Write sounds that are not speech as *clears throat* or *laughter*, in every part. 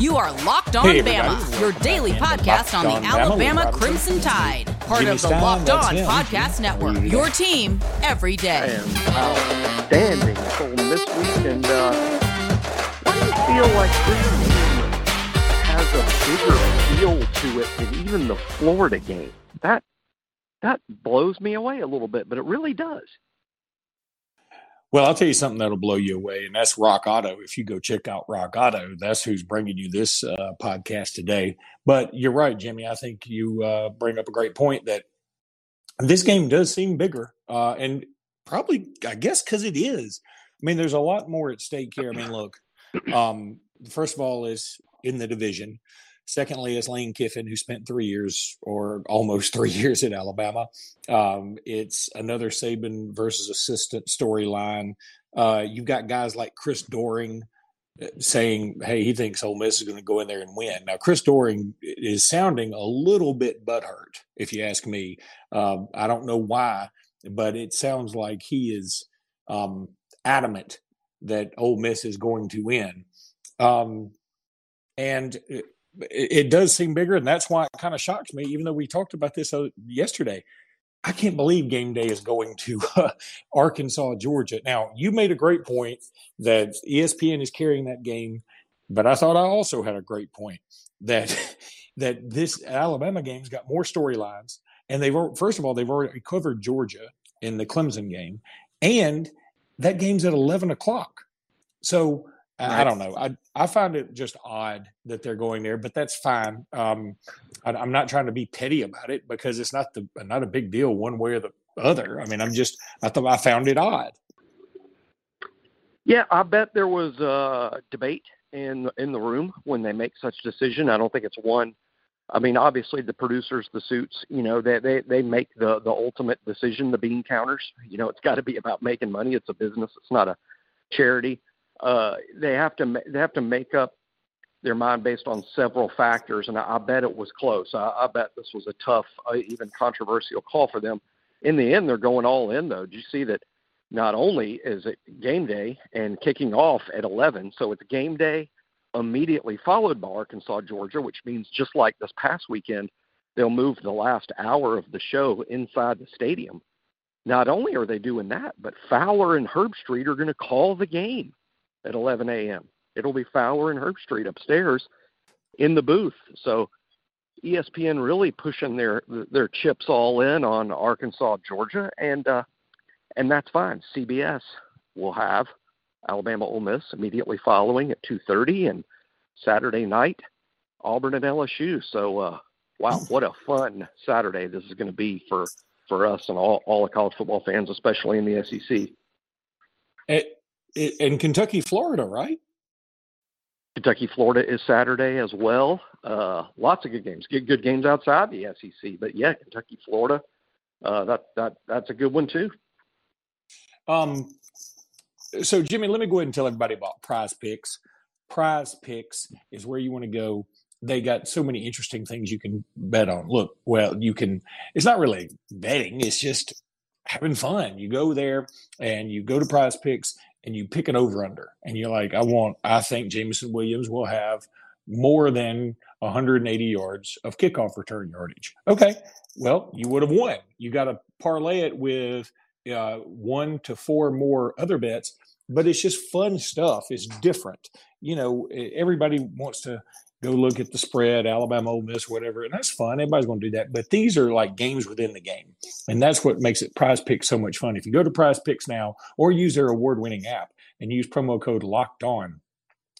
You are Locked On Hey, Bama, your daily podcast on the On Bama Alabama with Crimson Tide, part Jimmy of the Stein, Locked On him. Podcast Network. Your team every day. and outstanding Ole Miss week. And uh, why do you feel like this game has a bigger feel to it than even the Florida game? That that blows me away a little bit, but it really does. Well, I'll tell you something that'll blow you away, and that's Rock Auto. If you go check out Rock Auto, that's who's bringing you this uh, podcast today. But you're right, Jimmy. I think you uh, bring up a great point that this game does seem bigger, uh, and probably, I guess, because it is. I mean, there's a lot more at stake here. I mean, look, um, first of all, is in the division. Secondly, is Lane Kiffin, who spent three years or almost *laughs* three years at Alabama. Um, it's another Saban versus assistant storyline. Uh, you've got guys like Chris Doering uh, saying, "Hey, he thinks Ole Miss is going to go in there and win." Now, Chris Doering is sounding a little bit butthurt, if you ask me. Um, I don't know why, but it sounds like he is um, adamant that Ole Miss is going to win. Um, and it, does seem bigger, and that's why it kind of shocks me. Even though we talked about this uh, yesterday, I can't believe game day is going to uh, Arkansas, Georgia. Now, you made a great point that ESPN is carrying that game, but I thought I also had a great point that *laughs* that this Alabama game's got more storylines, and they've first of all they've already covered Georgia in the Clemson game, and that game's at eleven o'clock. So I, I don't know. I I find it just odd that they're going there, but that's fine. Um, I, I'm not trying to be petty about it because it's not the not a big deal one way or the other. I mean, I'm just I thought I found it odd. Yeah, I bet there was uh, debate in in the room when they make such decision. I don't think it's one. I mean, obviously the producers, the suits, you know, they they they make the the ultimate decision. The bean counters, you know, it's got to be about making money. It's a business. It's not a charity. Uh, they have to they have to make up their mind based on several factors, and I, I bet it was close. I, I bet this was a tough, uh, even controversial call for them. In the end, they're going all in, though. Did you see that? Not only is it game day and kicking off at 11, so it's game day immediately followed by Arkansas, Georgia, which means just like this past weekend, they'll move the last hour of the show inside the stadium. Not only are they doing that, but Fowler and Herb Street are going to call the game at 11 a.m. It'll be Fowler and Herbstreit upstairs in the booth. So ESPN really pushing their their chips all in on Arkansas, Georgia, and uh, and that's fine. CBS will have Alabama Ole Miss immediately following at 2:30 and Saturday night Auburn and LSU. So uh, wow, what a fun Saturday this is going to be for for us and all all the college football fans, especially in the SEC. It, and Kentucky, Florida, right? Kentucky, Florida is Saturday as well. Uh, lots of good games. Good good games outside the SEC, but yeah, Kentucky, Florida. Uh, that that that's a good one too. Um, so Jimmy, let me go ahead and tell everybody about Prize Picks. Prize Picks is where you want to go. They got so many interesting things you can bet on. Look, well, you can. It's not really betting. It's just having fun. You go there and you go to Prize Picks and you pick an over under, and you're like, I want. I think Jameson Williams will have more than 180 yards of kickoff return yardage. Okay, well, you would have won. You got to parlay it with uh, one to four more other bets, but it's just fun stuff. It's different. You know, everybody wants to go look at the spread, Alabama, Ole Miss, whatever, and that's fun. Everybody's going to do that. But these are like games within the game, and that's what makes it Prize Picks so much fun. If you go to Prize Picks now or use their award-winning app and use promo code Locked On,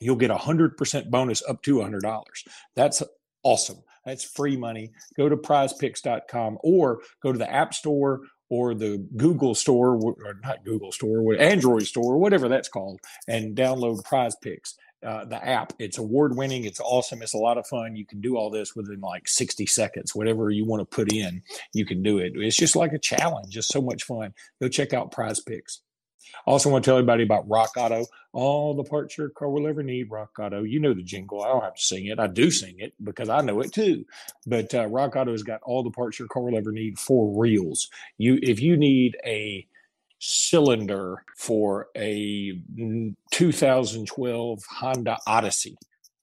you'll get a hundred percent bonus up to hundred dollars. That's awesome. That's free money. Go to prizepicks.com or go to the App Store or the Google Store, or not Google Store, Android Store, or whatever that's called, and download Prize Picks. Uh, the app. It's award winning. It's awesome. It's a lot of fun. You can do all this within like 60 seconds. Whatever you want to put in, you can do it. It's just like a challenge. Just so much fun. Go check out Prize Picks. Also want to tell everybody about Rock Auto. All the parts your car will ever need, Rock Auto. You know the jingle. I don't have to sing it. I do sing it because I know it too. But uh, Rock Auto has got all the parts your car will ever need for reals. You, if you need a cylinder for a mm, 2012 Honda Odyssey,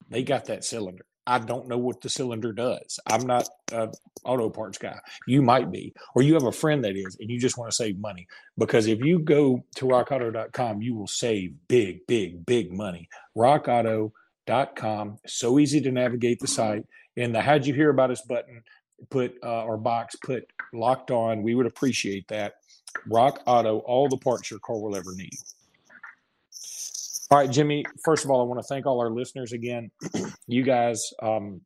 They got that cylinder. I don't know what the cylinder does. I'm not an auto parts guy. You might be, or you have a friend that is, and you just want to save money. Because if you go to rockauto.com, you will save big, big, big money. Rockauto.com, so easy to navigate the site. In the How'd You Hear About Us button, put uh, or box, put locked on. We would appreciate that. Rock Auto, all the parts your car will ever need. All right, Jimmy. First of all, I want to thank all our listeners again. *clears throat* you guys um,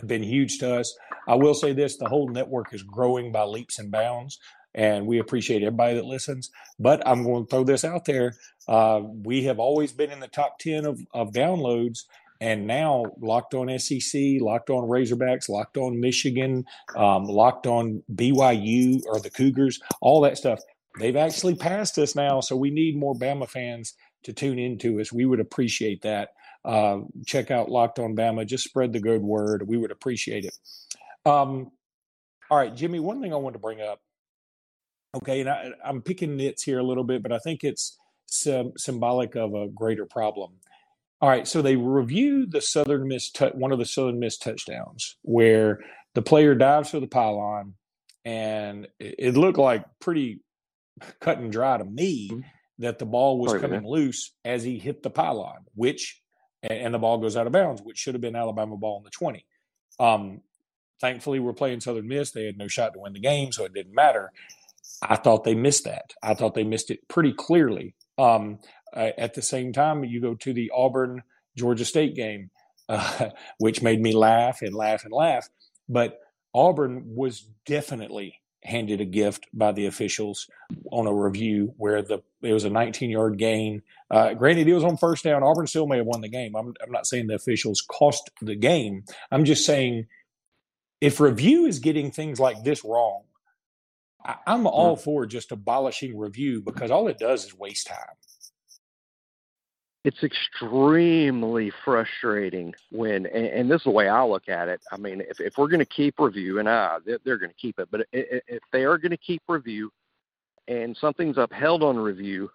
have been huge to us. I will say this: the whole network is growing by leaps and bounds, and we appreciate everybody that listens. But I'm going to throw this out there: uh, we have always been in the top ten of, of downloads, and now locked on SEC, locked on Razorbacks, locked on Michigan, um, locked on BYU or the Cougars, all that stuff. They've actually passed us now, so we need more Bama fans to tune into us. We would appreciate that. Uh, check out Locked on Bama. Just spread the good word. We would appreciate it. Um, all right, Jimmy. One thing I want to bring up. Okay, and I, am picking nits here a little bit, but I think it's symbolic of a greater problem. All right, so they review the Southern Miss t- one of the Southern Miss touchdowns where the player dives for the pylon, and it, looked like pretty cut and dry to me mm-hmm that the ball was Sorry, coming man. loose as he hit the pylon, which and the ball goes out of bounds, which should have been Alabama ball in the 20. Um, thankfully, we're playing Southern Miss. They had no shot to win the game, so it didn't matter. I thought they missed that. I thought they missed it pretty clearly. Um, uh, at the same time, you go to the Auburn Georgia State game, uh, *laughs* which made me laugh and laugh and laugh. But Auburn was definitely handed a gift by the officials on a review where the it was a 19 yard gain. Uh, granted, it was on first down. Auburn still may have won the game. I'm, I'm not saying the officials cost the game. I'm just saying if review is getting things like this wrong, I, I'm all for just abolishing review because all it does is waste time it's extremely frustrating when and, and, this is the way i look at it. I mean if, if we're going to keep review and ah, I, they're, they're going to keep it. But if they are going to keep review and something's upheld on review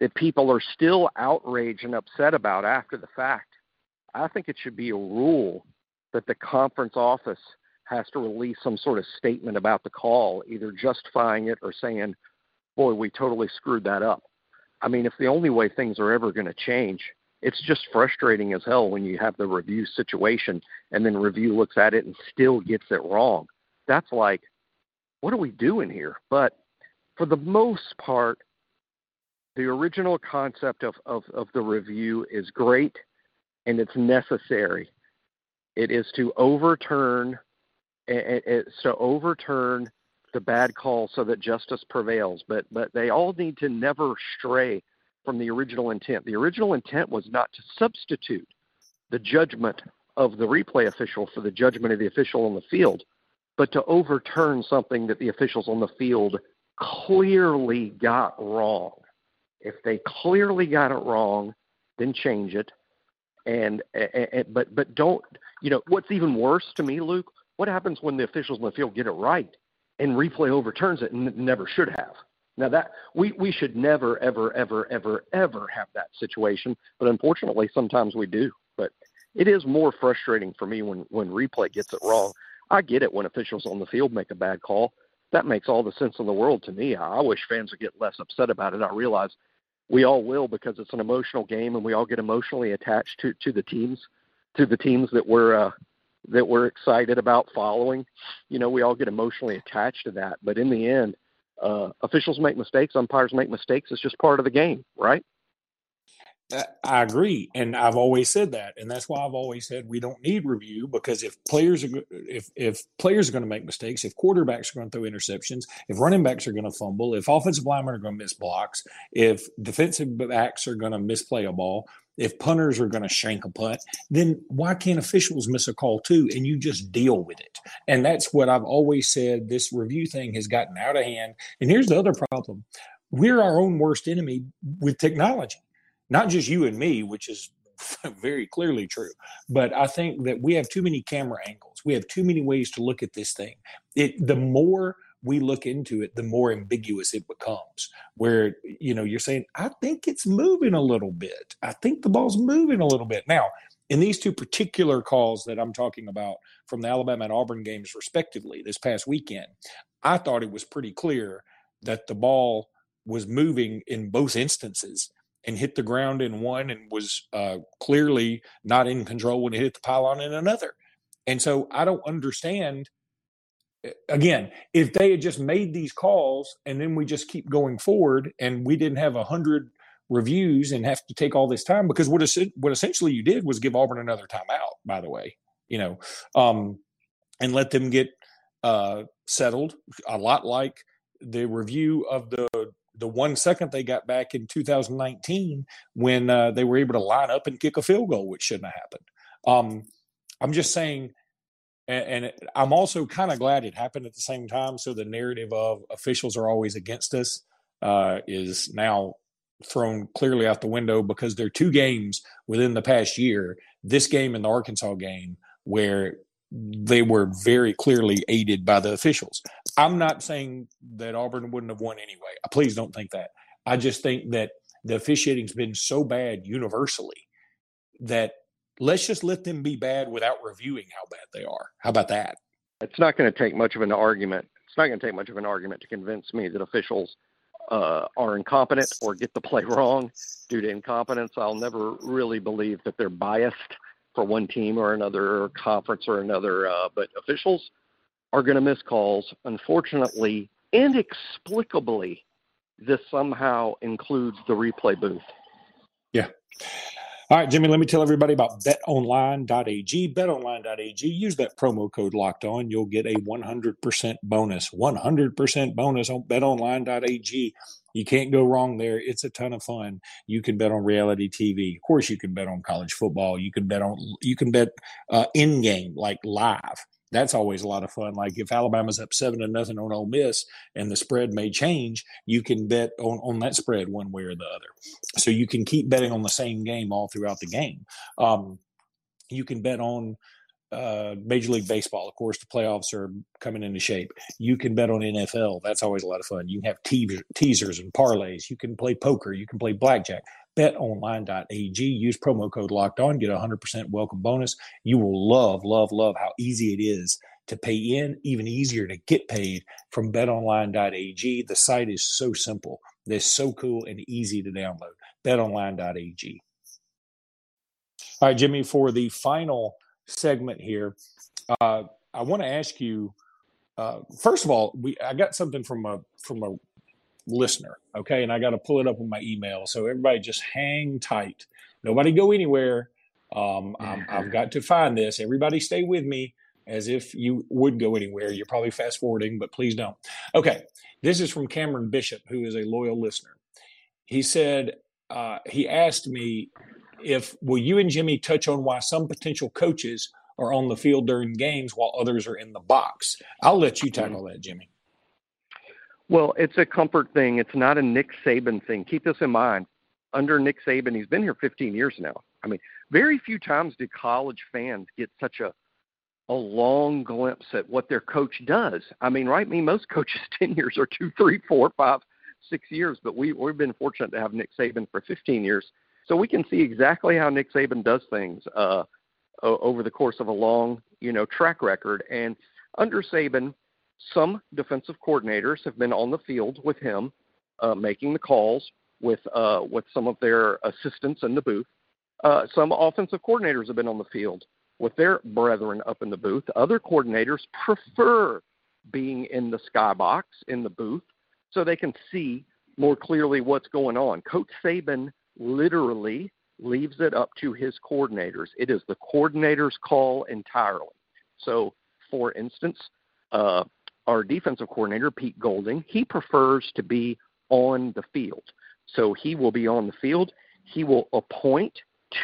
that people are still outraged and upset about after the fact i think it should be a rule that the conference office has to release some sort of statement about the call either justifying it or saying boy we totally screwed that up I mean, if the only way things are ever going to change, it's just frustrating as hell when you have the review situation and then review looks at it and still gets it wrong. That's like, what are we doing here? But for the most part, the original concept of, of, of the review is great and it's necessary. It is to overturn it's to overturn the bad call so that justice prevails. But but they all need to never stray from the original intent. The original intent was not to substitute the judgment of the replay official for the judgment of the official on the field, but to overturn something that the officials on the field clearly got wrong. If they clearly got it wrong, then change it. And, and, but but don't you know what's even worse to me, Luke? What happens when the officials on the field get it right? And replay overturns it and never should have. Now that we, we should never, ever, ever, ever, ever have that situation. But unfortunately sometimes we do. But it is more frustrating for me when, when replay gets it wrong. I get it when officials on the field make a bad call. That makes all the sense in the world to me. I wish fans would get less upset about it. I realize we all will because it's an emotional game and we all get emotionally attached to, to the teams to the teams that we're uh, that we're excited about following. You know, we all get emotionally attached to that, but in the end, uh, officials make mistakes, umpires make mistakes. It's just part of the game, right? I agree, and I've always said that, and that's why I've always said we don't need review because if players are if if players are going to make mistakes, if quarterbacks are going to throw interceptions, if running backs are going to fumble, if offensive linemen are going to miss blocks, if defensive backs are going to misplay a ball, if punters are going to shank a punt, then why can't officials miss a call too? And you just deal with it. And that's what I've always said. This review thing has gotten out of hand. And here's the other problem we're our own worst enemy with technology, not just you and me, which is *laughs* very clearly true. But I think that we have too many camera angles. We have too many ways to look at this thing. It the more we look into it, the more ambiguous it becomes. Where, you know, you're saying, I think it's moving a little bit. I think the ball's moving a little bit. Now, in these two particular calls that I'm talking about from the Alabama and Auburn games, respectively, this past weekend, I thought it was pretty clear that the ball was moving in both instances and hit the ground in one and was uh, clearly not in control when it hit the pylon in another. And so I don't understand. Again, if they had just made these calls and then we just keep going forward and we didn't have a hundred reviews and have to take all this time because what what essentially you did was give Auburn another timeout. By the way, you know, um, and let them get uh, settled a lot like the review of the the one second they got back in 2019 when uh, they were able to line up and kick a field goal, which shouldn't have happened. Um, I'm just saying, and, and I'm also kind of glad it happened at the same time. So the narrative of officials are always against us uh, is now thrown clearly out the window because there are two games within the past year, this game and the Arkansas game, where they were very clearly aided by the officials. I'm not saying that Auburn wouldn't have won anyway. Please don't think that. I just think that the officiating's been so bad universally that let's just let them be bad without reviewing how bad they are. How about that? It's not going to take much of an argument. It's not going to take much of an argument to convince me that officials uh, are incompetent or get the play *laughs* wrong due to incompetence. I'll never really believe that they're biased for one team or another or conference or another. Uh, but officials are going to miss calls. Unfortunately, inexplicably, this somehow includes the replay booth. Yeah. All right, Jimmy, let me tell everybody about betonline.ag. Betonline.ag, use that promo code locked on. You'll get a 100% bonus. 100% bonus on betonline.ag. You can't go wrong there. It's a ton of fun. You can bet on reality TV. Of course, you can bet on college football. You can bet on, you can bet uh, in game, like live that's always a lot of fun. Like if Alabama's up seven to nothing on Ole Miss and the spread may change, you can bet on, on that spread one way or the other. So you can keep betting on the same game all throughout the game. Um, you can bet on uh, Major League Baseball. Of course, the playoffs are coming into shape. You can bet on NFL. That's always a lot of fun. You can have te- teasers and parlays. You can play poker. You can play blackjack betonline.ag. Use promo code locked on, get a 100% welcome bonus. You will love, love, love how easy it is to pay in, even easier to get paid from betonline.ag. The site is so simple. They're so cool and easy to download. betonline.ag. All right, Jimmy, for the final segment here, uh, I want to ask you. Uh, first of all, we I got something from a from a listener. Okay. And I got to pull it up on my email. So everybody just hang tight. Nobody go anywhere. Um, i have got to find this. Everybody stay with me as if you would go anywhere. You're probably fast forwarding, but please don't. Okay. This is from Cameron Bishop, who is a loyal listener. He said, uh, he asked me if, will you and Jimmy touch on why some potential coaches are on the field during games while others are in the box? I'll let you tackle that, Jimmy. Well, it's a comfort thing. It's not a Nick Saban thing. Keep this in mind. Under Nick Saban, he's been here 15 years now. I mean, very few times do college fans get such a a long glimpse at what their coach does. I mean, right? I mean, most coaches' *laughs* tenures are two, three, four, five, six years, but we we've been fortunate to have Nick Saban for 15 years, so we can see exactly how Nick Saban does things uh, over the course of a long, you know, track record. And under Saban, some defensive coordinators have been on the field with him, uh, making the calls with uh, with some of their assistants in the booth. Uh, some offensive coordinators have been on the field with their brethren up in the booth. Other coordinators prefer being in the skybox in the booth so they can see more clearly what's going on. Coach Saban literally leaves it up to his coordinators. It is the coordinator's call entirely. So, for instance, uh, our defensive coordinator, Pete Golding, he prefers to be on the field. So he will be on the field. He will appoint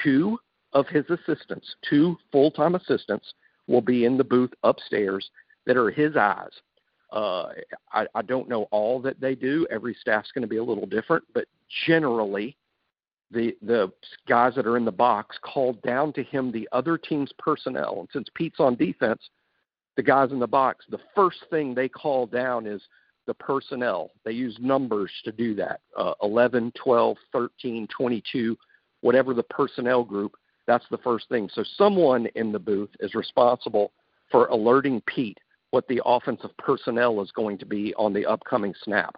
two of his assistants, two full time assistants, will be in the booth upstairs that are his eyes. Uh, I, I don't know all that they do. Every staff's going to be a little different, but generally, the the guys that are in the box call down to him the other team's personnel. And since Pete's on defense, the guys in the box, the first thing they call down is the personnel. They use numbers to do that uh, 11, 12, 13, 22, whatever the personnel group. That's the first thing. So someone in the booth is responsible for alerting Pete what the offensive personnel is going to be on the upcoming snap.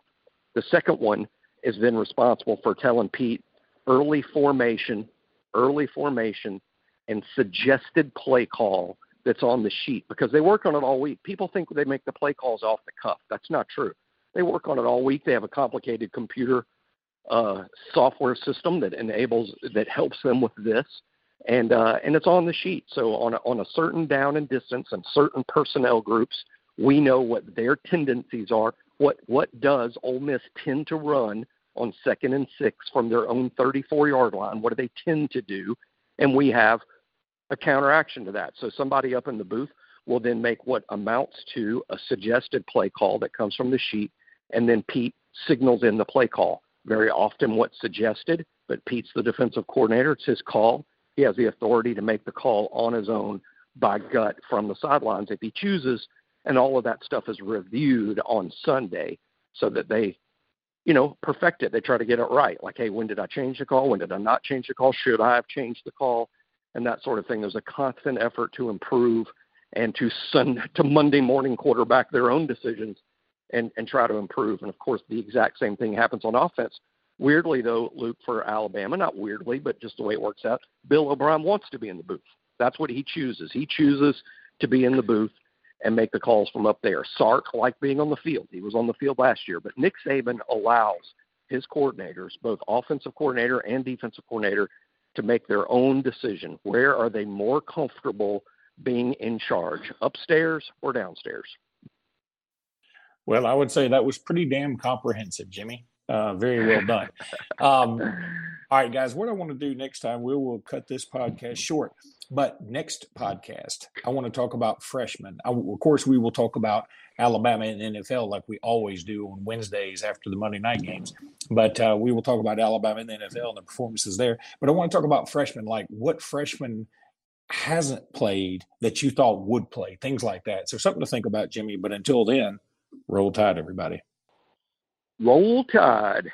The second one is then responsible for telling Pete early formation, early formation, and suggested play call that's on the sheet because they work on it all week. People think they make the play calls off the cuff. That's not true. They work on it all week. They have a complicated computer uh, software system that enables that helps them with this, and uh, and it's on the sheet. So on a, on a certain down and distance and certain personnel groups, we know what their tendencies are. What what does Ole Miss tend to run on second and six from their own 34 yard line? What do they tend to do? And we have a counteraction to that. So somebody up in the booth will then make what amounts to a suggested play call that comes from the sheet, and then Pete signals in the play call. Very often, what's suggested, but Pete's the defensive coordinator. It's his call. He has the authority to make the call on his own by gut from the sidelines if he chooses. And all of that stuff is reviewed on Sunday so that they, you know, perfect it. They try to get it right. Like, hey, when did I change the call? When did I not change the call? Should I have changed the call? And that sort of thing. There's a constant effort to improve and to sun *laughs* to Monday morning quarterback their own decisions and, and try to improve. And of course, the exact same thing happens on offense. Weirdly, though, Luke, for Alabama, not weirdly, but just the way it works out, Bill O'Brien wants to be in the booth. That's what he chooses. He chooses to be in the booth and make the calls from up there. Sark liked being on the field. He was on the field last year, but Nick Saban allows his coordinators, both offensive coordinator and defensive coordinator, to make their own decision. Where are they more comfortable being in charge, upstairs or downstairs? Well, I would say that was pretty damn comprehensive, Jimmy. Uh, very well done. Um, all right, guys, what I want to do next time, we will cut this podcast short. But next podcast, I want to talk about freshmen. I, of course, we will talk about Alabama and NFL like we always do on Wednesdays after the Monday night games. But uh, we will talk about Alabama and the NFL and the performances there. But I want to talk about freshmen, like what freshman hasn't played that you thought would play, things like that. So something to think about, Jimmy. But until then, Roll Tide, everybody. Roll Tide.